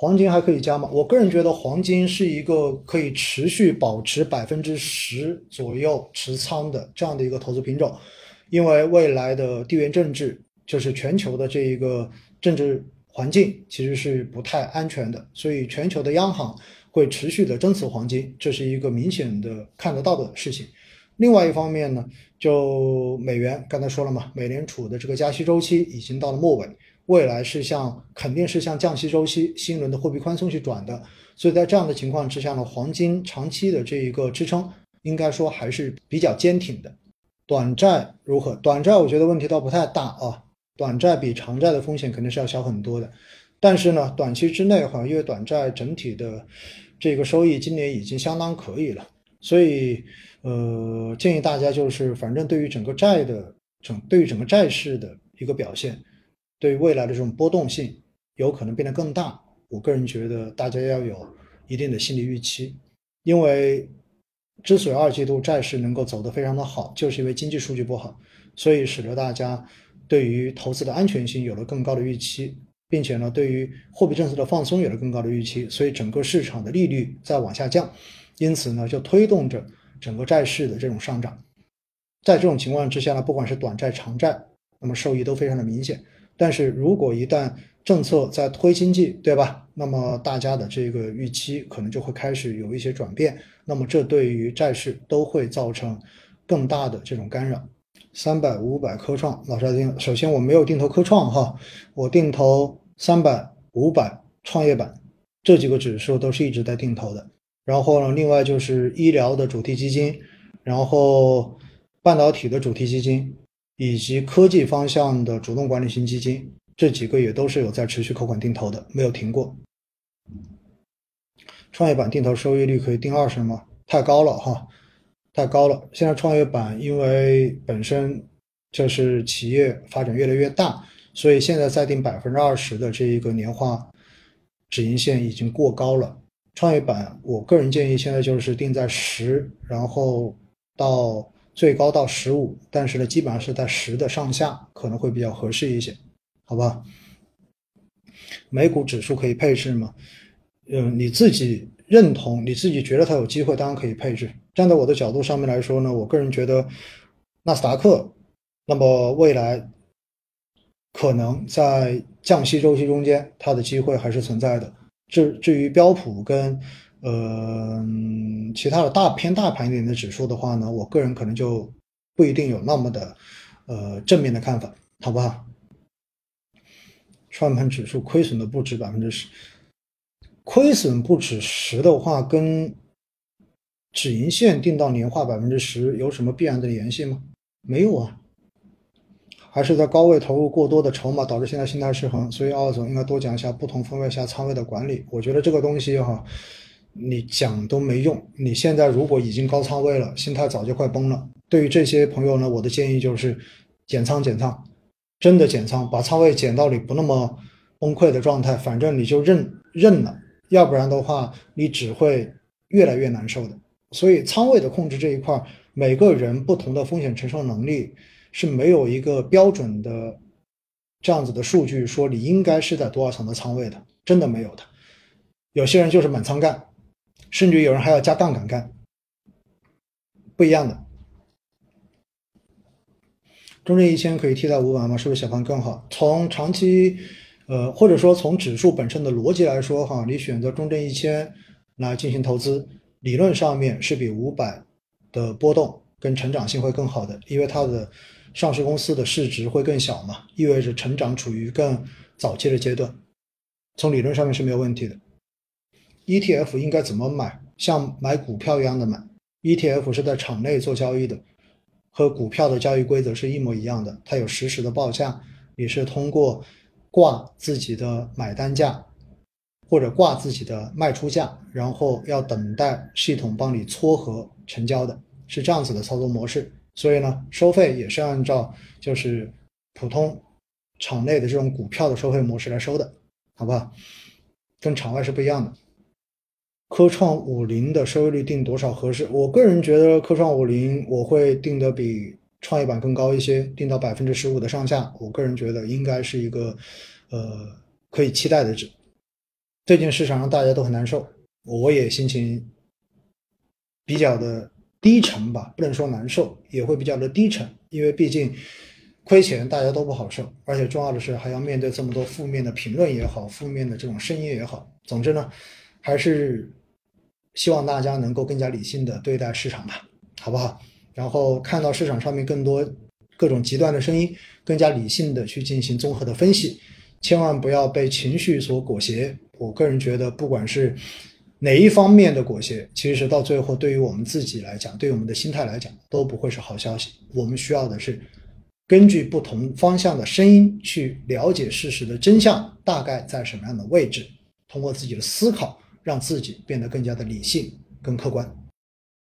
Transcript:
黄金还可以加吗？我个人觉得黄金是一个可以持续保持百分之十左右持仓的这样的一个投资品种，因为未来的地缘政治就是全球的这一个政治环境其实是不太安全的，所以全球的央行会持续的增持黄金，这是一个明显的看得到的事情。另外一方面呢，就美元刚才说了嘛，美联储的这个加息周期已经到了末尾。未来是向肯定是向降息周期、新一轮的货币宽松去转的，所以在这样的情况之下呢，黄金长期的这一个支撑应该说还是比较坚挺的。短债如何？短债我觉得问题倒不太大啊，短债比长债的风险肯定是要小很多的。但是呢，短期之内的话，因为短债整体的这个收益今年已经相当可以了，所以呃，建议大家就是反正对于整个债的整对于整个债市的一个表现。对于未来的这种波动性有可能变得更大，我个人觉得大家要有一定的心理预期，因为之所以二季度债市能够走得非常的好，就是因为经济数据不好，所以使得大家对于投资的安全性有了更高的预期，并且呢，对于货币政策的放松有了更高的预期，所以整个市场的利率在往下降，因此呢，就推动着整个债市的这种上涨。在这种情况之下呢，不管是短债、长债，那么受益都非常的明显。但是如果一旦政策在推经济，对吧？那么大家的这个预期可能就会开始有一些转变，那么这对于债市都会造成更大的这种干扰。三百、五百科创，老师听，首先我没有定投科创哈，我定投三百、五百、创业板这几个指数都是一直在定投的。然后呢，另外就是医疗的主题基金，然后半导体的主题基金。以及科技方向的主动管理型基金，这几个也都是有在持续扣款定投的，没有停过。创业板定投收益率可以定二十吗？太高了哈，太高了。现在创业板因为本身就是企业发展越来越大，所以现在再定百分之二十的这一个年化止盈线已经过高了。创业板，我个人建议现在就是定在十，然后到。最高到十五，但是呢，基本上是在十的上下，可能会比较合适一些，好吧？美股指数可以配置吗？嗯，你自己认同，你自己觉得它有机会，当然可以配置。站在我的角度上面来说呢，我个人觉得纳斯达克，那么未来可能在降息周期中间，它的机会还是存在的。至至于标普跟呃，其他的大偏大盘一点的指数的话呢，我个人可能就不一定有那么的呃正面的看法，好不好？创盘指数亏损的不止百分之十，亏损不止十的话，跟止盈线定到年化百分之十有什么必然的联系吗？没有啊，还是在高位投入过多的筹码导致现在心态失衡，所以奥总应该多讲一下不同分位下仓位的管理。我觉得这个东西哈。你讲都没用。你现在如果已经高仓位了，心态早就快崩了。对于这些朋友呢，我的建议就是减仓减仓，真的减仓，把仓位减到你不那么崩溃的状态。反正你就认认了，要不然的话，你只会越来越难受的。所以仓位的控制这一块，每个人不同的风险承受能力是没有一个标准的这样子的数据说你应该是在多少层的仓位的，真的没有的。有些人就是满仓干。甚至有人还要加杠杆干，不一样的。中证一千可以替代五百吗？是不是小盘更好？从长期，呃，或者说从指数本身的逻辑来说，哈，你选择中证一千来进行投资，理论上面是比五百的波动跟成长性会更好的，因为它的上市公司的市值会更小嘛，意味着成长处于更早期的阶段，从理论上面是没有问题的。ETF 应该怎么买？像买股票一样的买。ETF 是在场内做交易的，和股票的交易规则是一模一样的。它有实时的报价，你是通过挂自己的买单价，或者挂自己的卖出价，然后要等待系统帮你撮合成交的，是这样子的操作模式。所以呢，收费也是按照就是普通场内的这种股票的收费模式来收的，好不好？跟场外是不一样的。科创五零的收益率定多少合适？我个人觉得科创五零我会定的比创业板更高一些，定到百分之十五的上下。我个人觉得应该是一个，呃，可以期待的值。最近市场上大家都很难受，我也心情比较的低沉吧，不能说难受，也会比较的低沉，因为毕竟亏钱大家都不好受，而且重要的是还要面对这么多负面的评论也好，负面的这种声音也好。总之呢，还是希望大家能够更加理性的对待市场吧，好不好？然后看到市场上面更多各种极端的声音，更加理性的去进行综合的分析，千万不要被情绪所裹挟。我个人觉得，不管是哪一方面的裹挟，其实到最后对于我们自己来讲，对于我们的心态来讲，都不会是好消息。我们需要的是根据不同方向的声音去了解事实的真相大概在什么样的位置，通过自己的思考，让自己变得更加的理性、更客观。